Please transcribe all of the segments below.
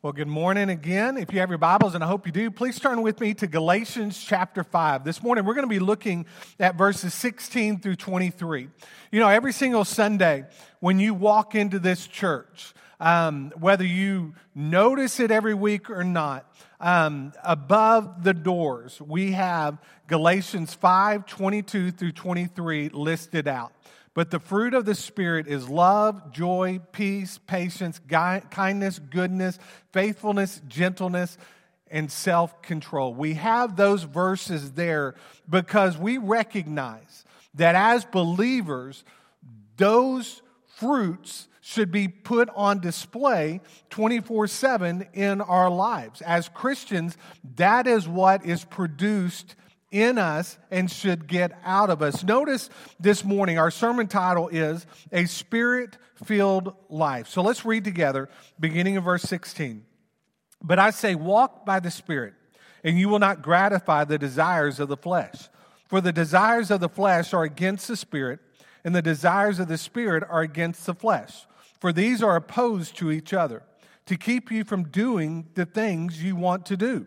Well, good morning again. If you have your Bibles, and I hope you do, please turn with me to Galatians chapter 5. This morning, we're going to be looking at verses 16 through 23. You know, every single Sunday, when you walk into this church, um, whether you notice it every week or not, um, above the doors, we have Galatians 5 22 through 23 listed out. But the fruit of the Spirit is love, joy, peace, patience, kindness, goodness, faithfulness, gentleness, and self control. We have those verses there because we recognize that as believers, those fruits should be put on display 24 7 in our lives. As Christians, that is what is produced in us and should get out of us. Notice this morning, our sermon title is A Spirit Filled Life. So let's read together, beginning of verse 16. But I say, walk by the Spirit, and you will not gratify the desires of the flesh. For the desires of the flesh are against the Spirit, and the desires of the Spirit are against the flesh. For these are opposed to each other, to keep you from doing the things you want to do.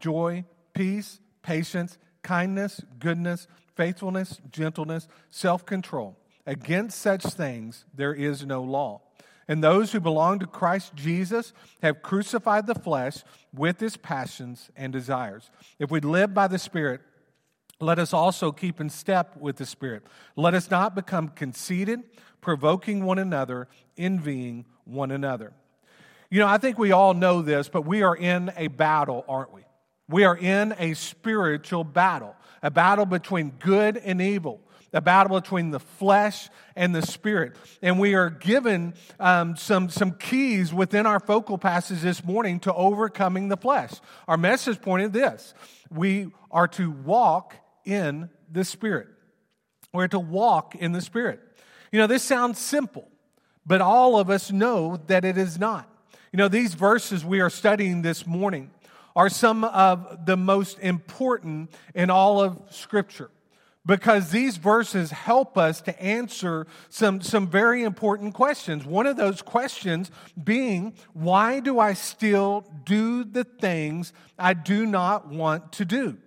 joy, peace, patience, kindness, goodness, faithfulness, gentleness, self control. Against such things there is no law. And those who belong to Christ Jesus have crucified the flesh with its passions and desires. If we live by the Spirit, let us also keep in step with the Spirit. Let us not become conceited, provoking one another, envying one another. You know, I think we all know this, but we are in a battle, aren't we? We are in a spiritual battle, a battle between good and evil, a battle between the flesh and the spirit. And we are given um, some, some keys within our focal passage this morning to overcoming the flesh. Our message pointed this we are to walk in the spirit. We're to walk in the spirit. You know, this sounds simple, but all of us know that it is not. You know, these verses we are studying this morning are some of the most important in all of Scripture because these verses help us to answer some, some very important questions. One of those questions being, why do I still do the things I do not want to do?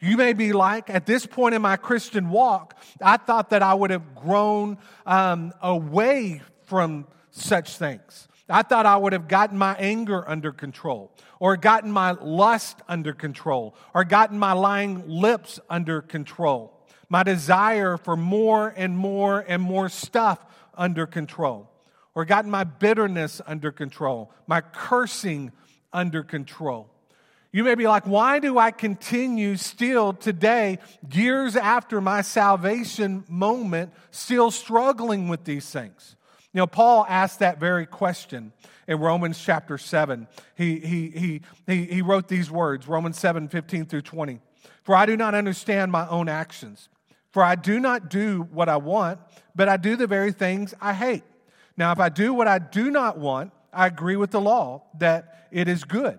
You may be like, at this point in my Christian walk, I thought that I would have grown um, away from such things. I thought I would have gotten my anger under control, or gotten my lust under control, or gotten my lying lips under control, my desire for more and more and more stuff under control, or gotten my bitterness under control, my cursing under control. You may be like, why do I continue still today, years after my salvation moment, still struggling with these things? You know, Paul asked that very question in Romans chapter 7. He, he, he, he, he wrote these words, Romans 7 15 through 20. For I do not understand my own actions. For I do not do what I want, but I do the very things I hate. Now, if I do what I do not want, I agree with the law that it is good.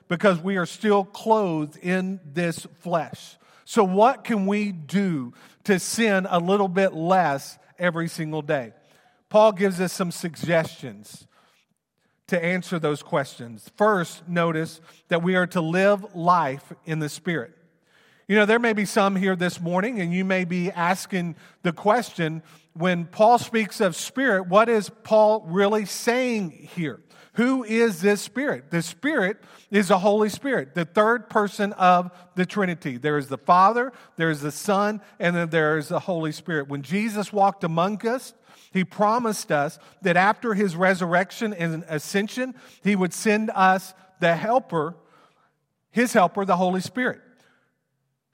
because we are still clothed in this flesh. So, what can we do to sin a little bit less every single day? Paul gives us some suggestions to answer those questions. First, notice that we are to live life in the Spirit. You know, there may be some here this morning, and you may be asking the question when Paul speaks of spirit, what is Paul really saying here? Who is this Spirit? The Spirit is the Holy Spirit, the third person of the Trinity. There is the Father, there is the Son, and then there is the Holy Spirit. When Jesus walked among us, he promised us that after his resurrection and ascension, he would send us the helper, his helper, the Holy Spirit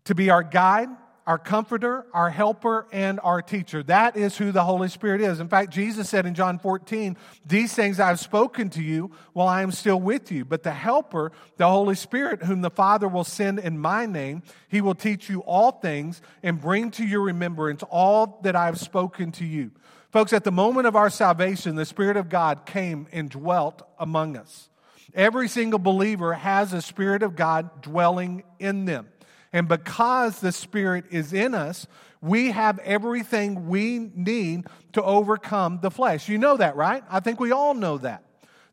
to be our guide, our comforter, our helper, and our teacher. That is who the Holy Spirit is. In fact, Jesus said in John 14, These things I have spoken to you while I am still with you. But the helper, the Holy Spirit, whom the Father will send in my name, he will teach you all things and bring to your remembrance all that I have spoken to you. Folks, at the moment of our salvation, the Spirit of God came and dwelt among us. Every single believer has a Spirit of God dwelling in them. And because the Spirit is in us, we have everything we need to overcome the flesh. You know that, right? I think we all know that.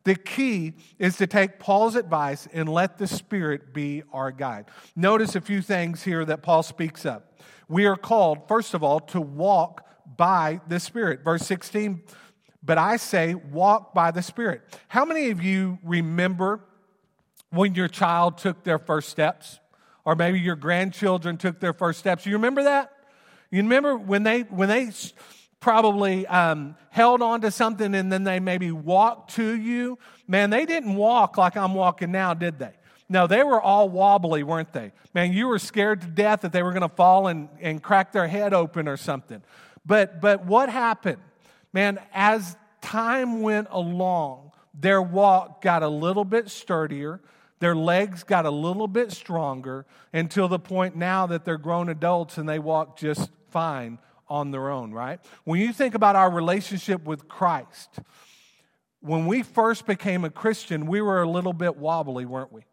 The key is to take Paul's advice and let the Spirit be our guide. Notice a few things here that Paul speaks of. We are called, first of all, to walk by the Spirit. Verse 16, but I say, walk by the Spirit. How many of you remember when your child took their first steps? Or maybe your grandchildren took their first steps. You remember that? You remember when they when they probably um, held on to something and then they maybe walked to you? Man, they didn't walk like I'm walking now, did they? No, they were all wobbly, weren't they? Man, you were scared to death that they were going to fall and, and crack their head open or something. But but what happened? Man, as time went along, their walk got a little bit sturdier their legs got a little bit stronger until the point now that they're grown adults and they walk just fine on their own, right? When you think about our relationship with Christ, when we first became a Christian, we were a little bit wobbly, weren't we?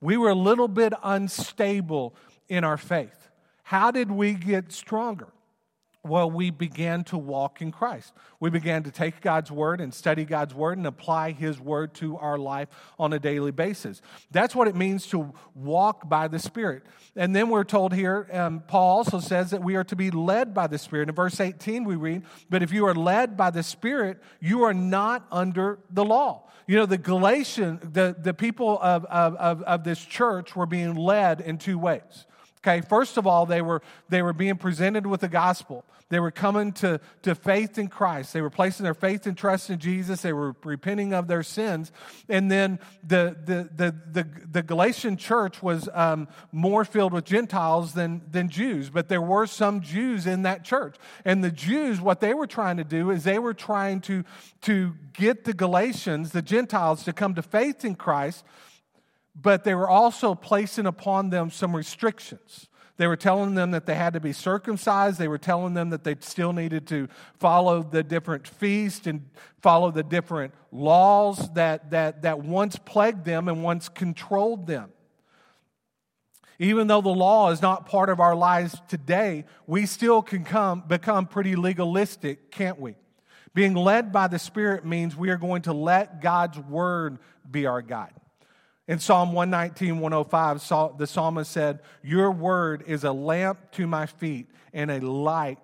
We were a little bit unstable in our faith. How did we get stronger? Well, we began to walk in Christ. We began to take God's word and study God's word and apply his word to our life on a daily basis. That's what it means to walk by the Spirit. And then we're told here, um, Paul also says that we are to be led by the Spirit. In verse 18, we read, But if you are led by the Spirit, you are not under the law. You know, the Galatian, the, the people of, of, of, of this church were being led in two ways. Okay, first of all, they were, they were being presented with the gospel. They were coming to, to faith in Christ. They were placing their faith and trust in Jesus. They were repenting of their sins. And then the, the, the, the, the Galatian church was um, more filled with Gentiles than, than Jews, but there were some Jews in that church. And the Jews, what they were trying to do is they were trying to, to get the Galatians, the Gentiles, to come to faith in Christ but they were also placing upon them some restrictions. They were telling them that they had to be circumcised. They were telling them that they still needed to follow the different feasts and follow the different laws that, that, that once plagued them and once controlled them. Even though the law is not part of our lives today, we still can come, become pretty legalistic, can't we? Being led by the Spirit means we are going to let God's Word be our guide. In Psalm 119, 105, the psalmist said, Your word is a lamp to my feet and a light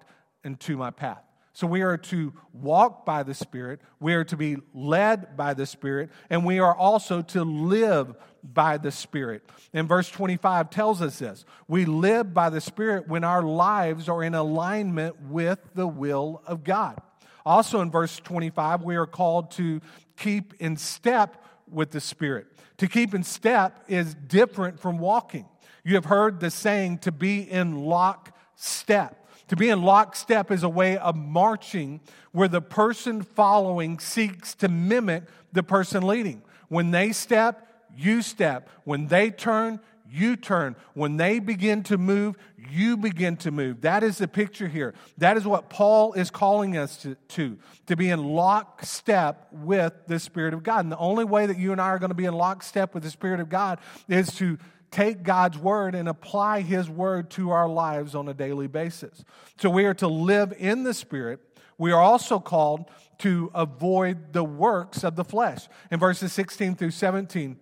unto my path. So we are to walk by the Spirit, we are to be led by the Spirit, and we are also to live by the Spirit. And verse 25 tells us this we live by the Spirit when our lives are in alignment with the will of God. Also in verse 25, we are called to keep in step with the Spirit. To keep in step is different from walking. You have heard the saying to be in lockstep. To be in lockstep is a way of marching where the person following seeks to mimic the person leading. When they step, you step. When they turn, you turn. When they begin to move, you begin to move. That is the picture here. That is what Paul is calling us to, to, to be in lockstep with the Spirit of God. And the only way that you and I are going to be in lockstep with the Spirit of God is to take God's word and apply his word to our lives on a daily basis. So we are to live in the Spirit. We are also called to avoid the works of the flesh. In verses 16 through 17,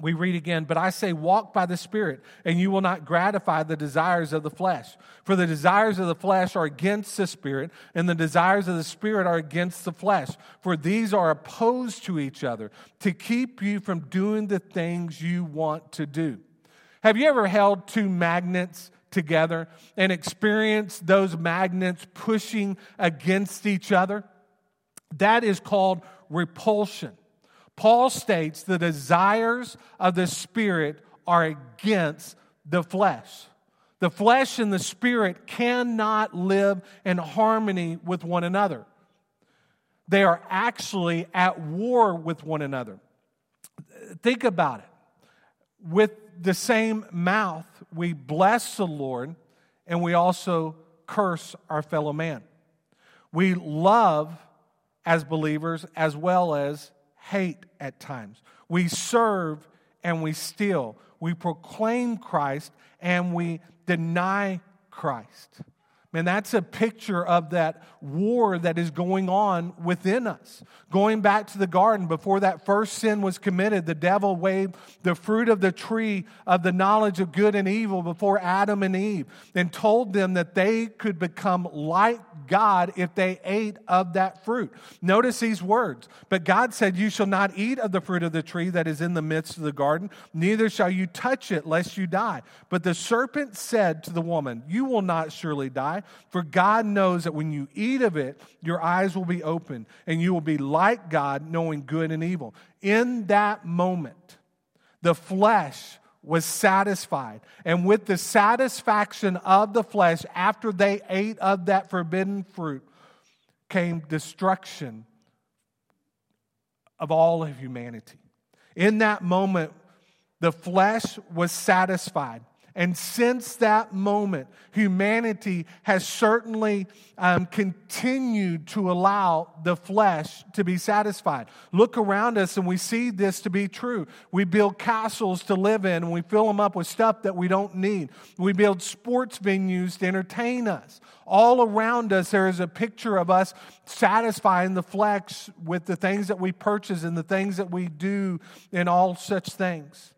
we read again, but I say, walk by the Spirit, and you will not gratify the desires of the flesh. For the desires of the flesh are against the Spirit, and the desires of the Spirit are against the flesh. For these are opposed to each other to keep you from doing the things you want to do. Have you ever held two magnets together and experienced those magnets pushing against each other? That is called repulsion. Paul states the desires of the Spirit are against the flesh. The flesh and the Spirit cannot live in harmony with one another. They are actually at war with one another. Think about it. With the same mouth, we bless the Lord and we also curse our fellow man. We love as believers as well as hate at times. We serve and we steal. We proclaim Christ and we deny Christ. Man, that's a picture of that war that is going on within us. Going back to the garden, before that first sin was committed, the devil waved the fruit of the tree of the knowledge of good and evil before Adam and Eve and told them that they could become like God if they ate of that fruit. Notice these words. But God said, You shall not eat of the fruit of the tree that is in the midst of the garden, neither shall you touch it, lest you die. But the serpent said to the woman, You will not surely die. For God knows that when you eat of it, your eyes will be open and you will be like God, knowing good and evil. In that moment, the flesh was satisfied. And with the satisfaction of the flesh, after they ate of that forbidden fruit, came destruction of all of humanity. In that moment, the flesh was satisfied. And since that moment, humanity has certainly um, continued to allow the flesh to be satisfied. Look around us and we see this to be true. We build castles to live in and we fill them up with stuff that we don't need. We build sports venues to entertain us. All around us, there is a picture of us satisfying the flesh with the things that we purchase and the things that we do and all such things.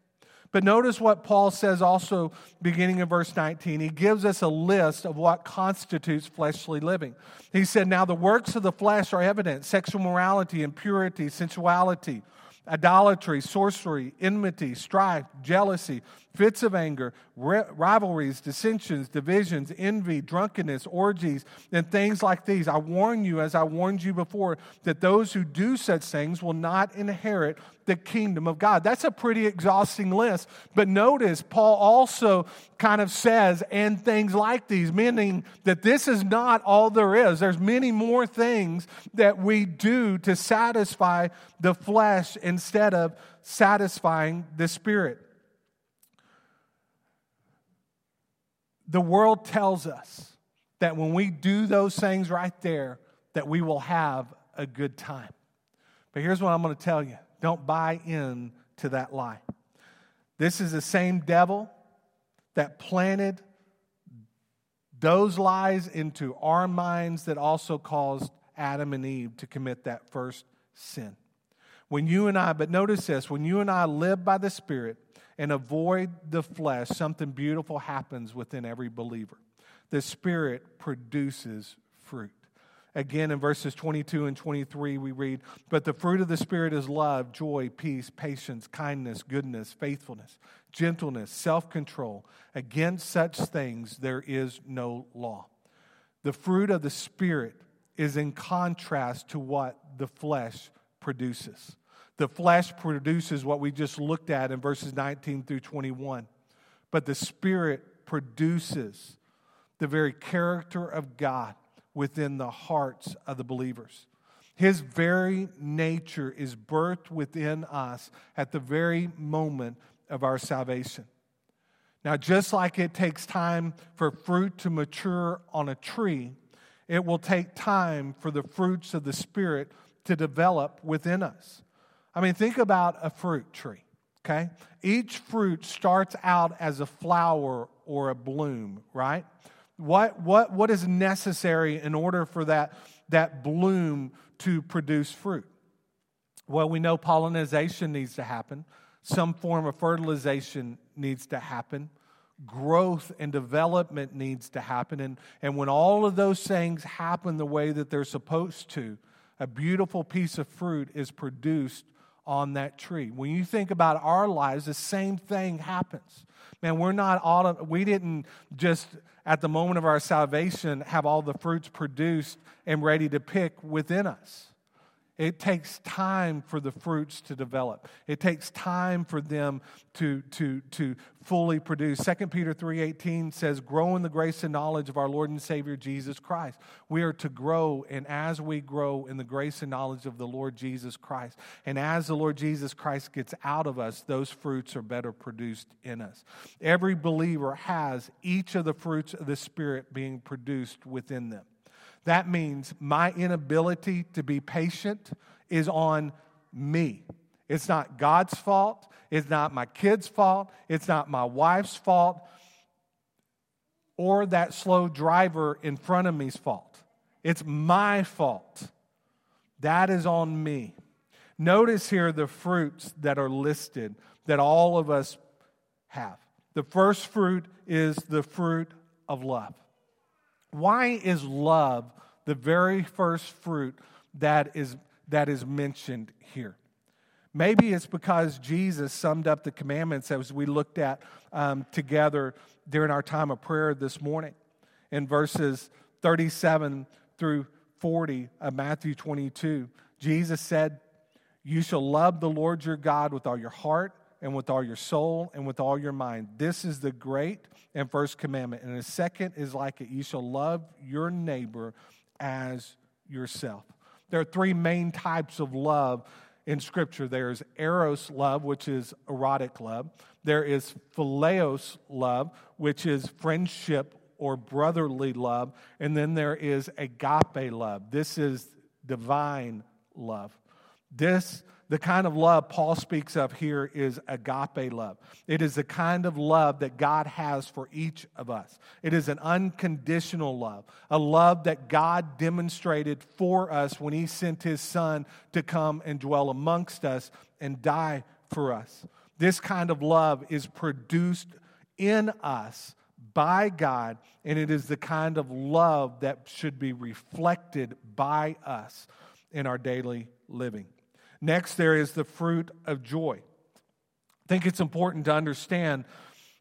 But notice what Paul says also beginning in verse 19. He gives us a list of what constitutes fleshly living. He said, Now the works of the flesh are evident sexual morality, impurity, sensuality, idolatry, sorcery, enmity, strife, jealousy, fits of anger, rivalries, dissensions, divisions, envy, drunkenness, orgies, and things like these. I warn you, as I warned you before, that those who do such things will not inherit the kingdom of God. That's a pretty exhausting list. But notice, Paul also kind of says, and things like these, meaning that this is not all there is. There's many more things that we do to satisfy the flesh instead of satisfying the spirit. The world tells us that when we do those things right there, that we will have a good time. But here's what I'm going to tell you don't buy in to that lie. This is the same devil that planted those lies into our minds that also caused Adam and Eve to commit that first sin. When you and I, but notice this, when you and I live by the Spirit, and avoid the flesh, something beautiful happens within every believer. The Spirit produces fruit. Again, in verses 22 and 23, we read, But the fruit of the Spirit is love, joy, peace, patience, kindness, goodness, faithfulness, gentleness, self control. Against such things there is no law. The fruit of the Spirit is in contrast to what the flesh produces. The flesh produces what we just looked at in verses 19 through 21, but the Spirit produces the very character of God within the hearts of the believers. His very nature is birthed within us at the very moment of our salvation. Now, just like it takes time for fruit to mature on a tree, it will take time for the fruits of the Spirit to develop within us. I mean, think about a fruit tree, okay? Each fruit starts out as a flower or a bloom, right? What, what, what is necessary in order for that, that bloom to produce fruit? Well, we know pollination needs to happen. Some form of fertilization needs to happen. Growth and development needs to happen. And, and when all of those things happen the way that they're supposed to, a beautiful piece of fruit is produced on that tree. When you think about our lives, the same thing happens. Man, we're not all, we didn't just at the moment of our salvation have all the fruits produced and ready to pick within us. It takes time for the fruits to develop. It takes time for them to, to, to fully produce. 2 Peter 3.18 says, grow in the grace and knowledge of our Lord and Savior Jesus Christ. We are to grow, and as we grow in the grace and knowledge of the Lord Jesus Christ, and as the Lord Jesus Christ gets out of us, those fruits are better produced in us. Every believer has each of the fruits of the Spirit being produced within them. That means my inability to be patient is on me. It's not God's fault. It's not my kid's fault. It's not my wife's fault or that slow driver in front of me's fault. It's my fault. That is on me. Notice here the fruits that are listed that all of us have. The first fruit is the fruit of love. Why is love the very first fruit that is, that is mentioned here? Maybe it's because Jesus summed up the commandments as we looked at um, together during our time of prayer this morning in verses 37 through 40 of Matthew 22. Jesus said, You shall love the Lord your God with all your heart and with all your soul and with all your mind. This is the great and first commandment. And the second is like it you shall love your neighbor as yourself. There are three main types of love in Scripture there's eros love, which is erotic love, there is phileos love, which is friendship or brotherly love, and then there is agape love. This is divine love. This the kind of love Paul speaks of here is agape love. It is the kind of love that God has for each of us. It is an unconditional love, a love that God demonstrated for us when He sent His Son to come and dwell amongst us and die for us. This kind of love is produced in us by God, and it is the kind of love that should be reflected by us in our daily living. Next, there is the fruit of joy. I think it's important to understand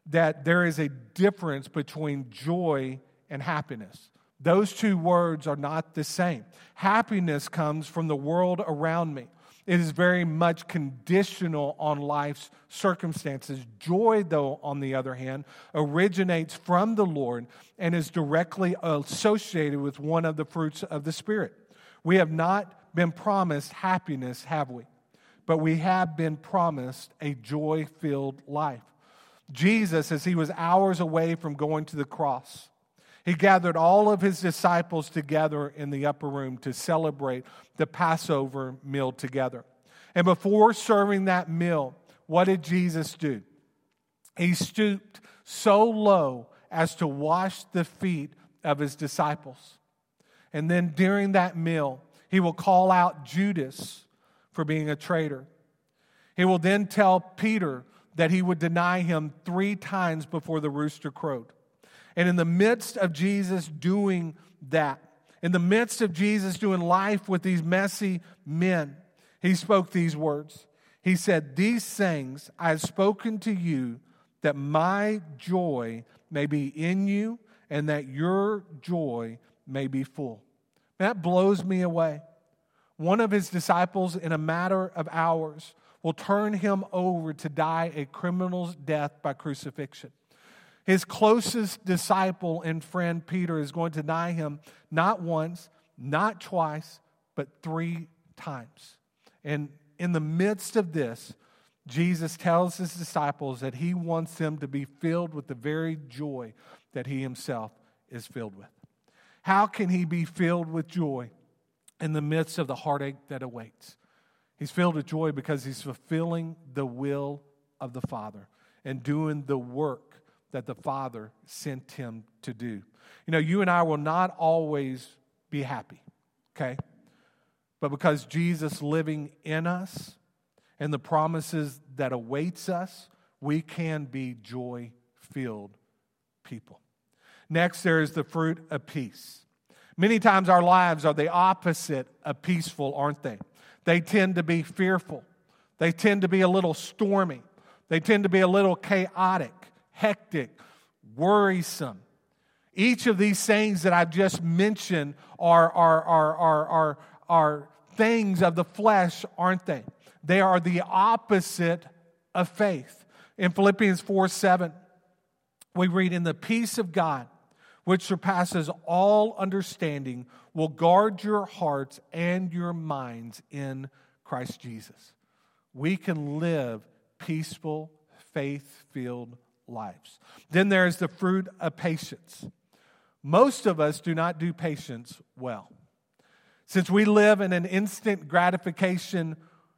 that there is a difference between joy and happiness. Those two words are not the same. Happiness comes from the world around me. It is very much conditional on life's circumstances. Joy, though, on the other hand, originates from the Lord and is directly associated with one of the fruits of the Spirit. We have not been promised happiness, have we? But we have been promised a joy filled life. Jesus, as he was hours away from going to the cross, he gathered all of his disciples together in the upper room to celebrate the Passover meal together. And before serving that meal, what did Jesus do? He stooped so low as to wash the feet of his disciples. And then during that meal, he will call out Judas for being a traitor. He will then tell Peter that he would deny him three times before the rooster crowed. And in the midst of Jesus doing that, in the midst of Jesus doing life with these messy men, he spoke these words. He said, These things I have spoken to you that my joy may be in you and that your joy may be full. That blows me away. One of his disciples, in a matter of hours, will turn him over to die a criminal's death by crucifixion. His closest disciple and friend, Peter, is going to deny him not once, not twice, but three times. And in the midst of this, Jesus tells his disciples that he wants them to be filled with the very joy that he himself is filled with. How can he be filled with joy in the midst of the heartache that awaits? He's filled with joy because he's fulfilling the will of the Father and doing the work that the Father sent him to do. You know, you and I will not always be happy, okay? But because Jesus living in us and the promises that awaits us, we can be joy filled people. Next, there is the fruit of peace. Many times our lives are the opposite of peaceful, aren't they? They tend to be fearful. They tend to be a little stormy. They tend to be a little chaotic, hectic, worrisome. Each of these things that I've just mentioned are, are, are, are, are, are things of the flesh, aren't they? They are the opposite of faith. In Philippians 4 7, we read, In the peace of God, which surpasses all understanding, will guard your hearts and your minds in Christ Jesus. We can live peaceful, faith filled lives. Then there's the fruit of patience. Most of us do not do patience well. Since we live in an instant gratification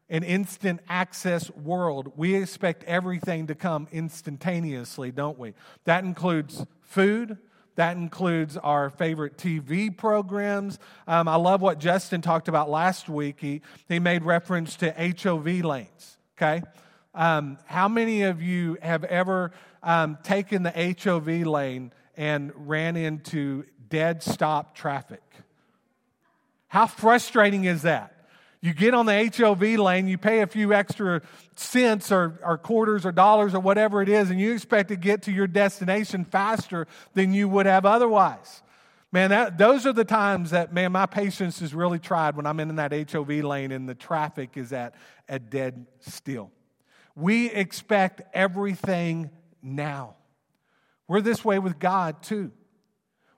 and instant access world, we expect everything to come instantaneously, don't we? That includes food, that includes our favorite TV programs. Um, I love what Justin talked about last week. He, he made reference to HOV lanes, okay? Um, how many of you have ever um, taken the HOV lane and ran into dead stop traffic? How frustrating is that? You get on the HOV lane, you pay a few extra cents or, or quarters or dollars or whatever it is, and you expect to get to your destination faster than you would have otherwise. Man, that, those are the times that, man, my patience is really tried when I'm in that HOV lane and the traffic is at a dead still. We expect everything now. We're this way with God too.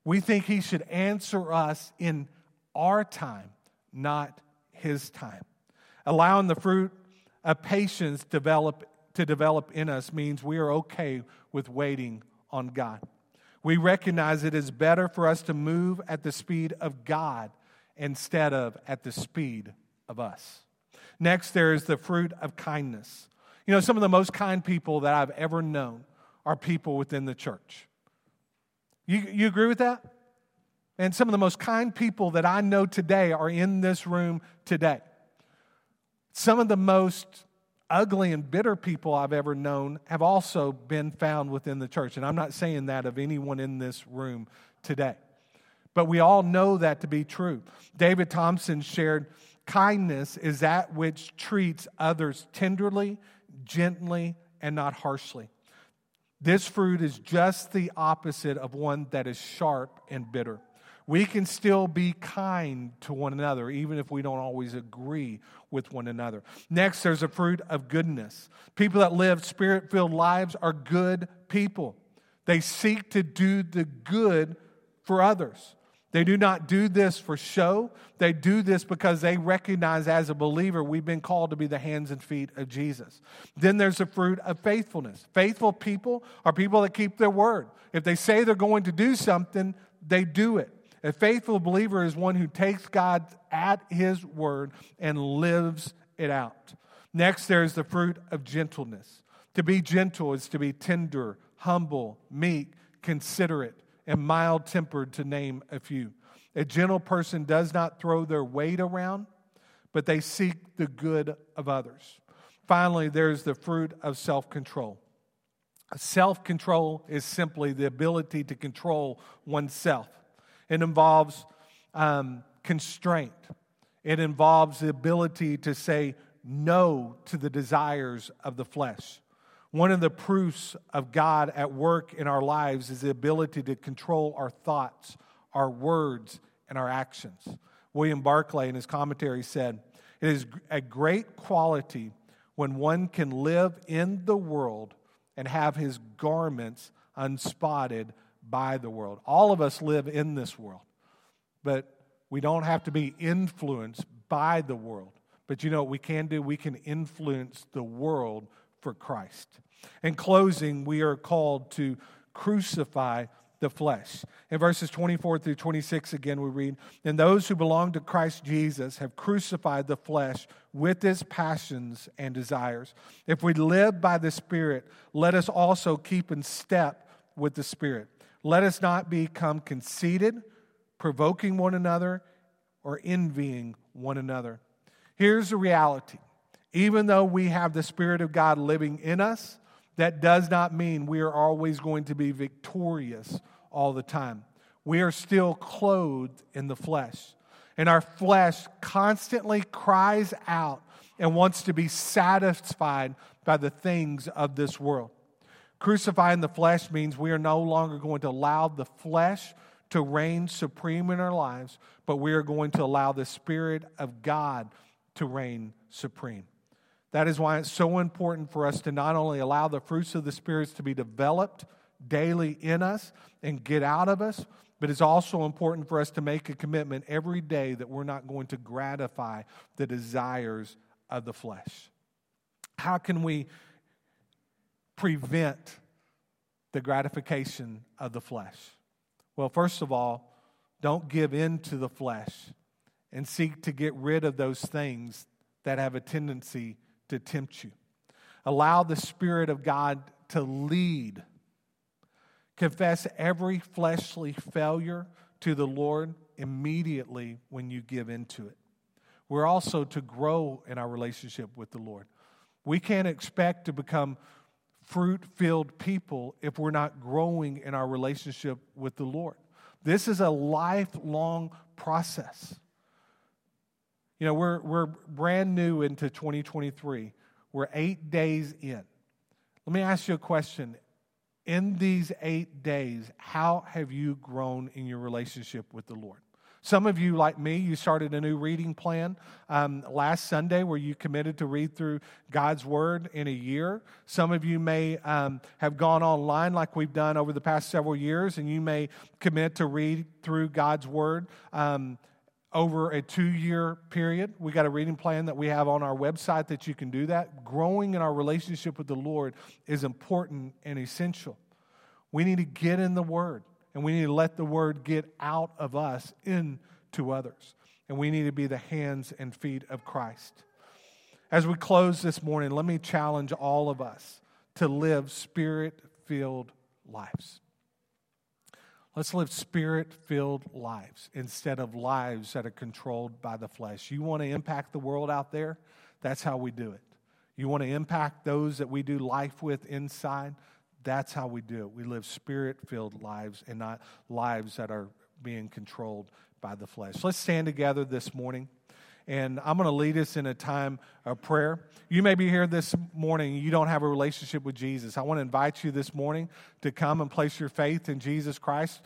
We think He should answer us in our time, not his time. Allowing the fruit of patience develop, to develop in us means we are okay with waiting on God. We recognize it is better for us to move at the speed of God instead of at the speed of us. Next, there is the fruit of kindness. You know, some of the most kind people that I've ever known are people within the church. You, you agree with that? And some of the most kind people that I know today are in this room today. Some of the most ugly and bitter people I've ever known have also been found within the church. And I'm not saying that of anyone in this room today. But we all know that to be true. David Thompson shared kindness is that which treats others tenderly, gently, and not harshly. This fruit is just the opposite of one that is sharp and bitter we can still be kind to one another, even if we don't always agree with one another. Next, there's a fruit of goodness. People that live spirit filled lives are good people. They seek to do the good for others. They do not do this for show. They do this because they recognize as a believer we've been called to be the hands and feet of Jesus. Then there's the fruit of faithfulness. Faithful people are people that keep their word. If they say they're going to do something, they do it. A faithful believer is one who takes God at his word and lives it out. Next, there's the fruit of gentleness. To be gentle is to be tender, humble, meek, considerate, and mild tempered, to name a few. A gentle person does not throw their weight around, but they seek the good of others. Finally, there's the fruit of self control. Self control is simply the ability to control oneself. It involves um, constraint, it involves the ability to say no to the desires of the flesh. One of the proofs of God at work in our lives is the ability to control our thoughts, our words, and our actions. William Barclay, in his commentary, said, It is a great quality when one can live in the world and have his garments unspotted by the world. All of us live in this world, but we don't have to be influenced by the world. But you know what we can do? We can influence the world for Christ. In closing, we are called to crucify the flesh. In verses 24 through 26, again, we read, And those who belong to Christ Jesus have crucified the flesh with its passions and desires. If we live by the Spirit, let us also keep in step with the Spirit. Let us not become conceited, provoking one another, or envying one another. Here's the reality Even though we have the Spirit of God living in us, that does not mean we are always going to be victorious all the time. We are still clothed in the flesh. And our flesh constantly cries out and wants to be satisfied by the things of this world. Crucifying the flesh means we are no longer going to allow the flesh to reign supreme in our lives, but we are going to allow the Spirit of God to reign supreme. That is why it's so important for us to not only allow the fruits of the Spirit to be developed daily in us and get out of us, but it's also important for us to make a commitment every day that we're not going to gratify the desires of the flesh. How can we prevent the gratification of the flesh? Well, first of all, don't give in to the flesh and seek to get rid of those things that have a tendency to tempt you. Allow the Spirit of God to lead. Confess every fleshly failure to the Lord immediately when you give into it. We're also to grow in our relationship with the Lord. We can't expect to become fruit filled people if we're not growing in our relationship with the Lord. This is a lifelong process. You know, we're, we're brand new into 2023. We're eight days in. Let me ask you a question. In these eight days, how have you grown in your relationship with the Lord? Some of you, like me, you started a new reading plan um, last Sunday where you committed to read through God's Word in a year. Some of you may um, have gone online like we've done over the past several years, and you may commit to read through God's Word. Um, over a two year period. We got a reading plan that we have on our website that you can do that. Growing in our relationship with the Lord is important and essential. We need to get in the Word and we need to let the Word get out of us into others. And we need to be the hands and feet of Christ. As we close this morning, let me challenge all of us to live spirit filled lives. Let's live spirit filled lives instead of lives that are controlled by the flesh. You want to impact the world out there? That's how we do it. You want to impact those that we do life with inside? That's how we do it. We live spirit filled lives and not lives that are being controlled by the flesh. Let's stand together this morning. And I'm going to lead us in a time of prayer. You may be here this morning, you don't have a relationship with Jesus. I want to invite you this morning to come and place your faith in Jesus Christ,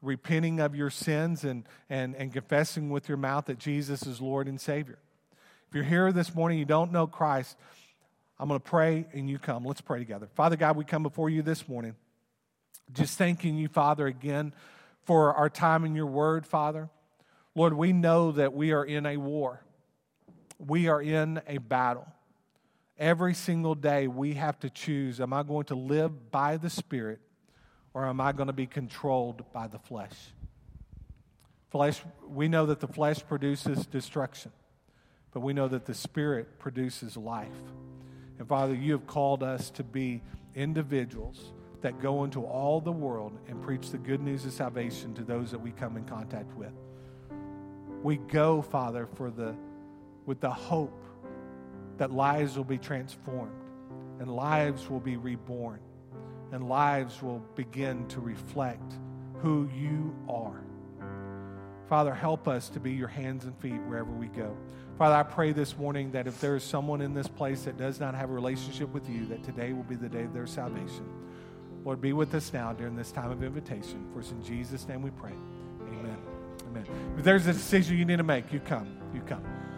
repenting of your sins and, and, and confessing with your mouth that Jesus is Lord and Savior. If you're here this morning, you don't know Christ, I'm going to pray and you come. Let's pray together. Father God, we come before you this morning, just thanking you, Father, again for our time in your word, Father. Lord, we know that we are in a war, we are in a battle. Every single day, we have to choose am I going to live by the Spirit or am I going to be controlled by the flesh? Flesh, we know that the flesh produces destruction, but we know that the Spirit produces life. And Father, you have called us to be individuals that go into all the world and preach the good news of salvation to those that we come in contact with. We go, Father, for the with the hope that lives will be transformed and lives will be reborn and lives will begin to reflect who you are. Father, help us to be your hands and feet wherever we go. Father, I pray this morning that if there is someone in this place that does not have a relationship with you, that today will be the day of their salvation. Lord, be with us now during this time of invitation. For it's in Jesus' name we pray. Amen. Amen. If there's a decision you need to make, you come. You come.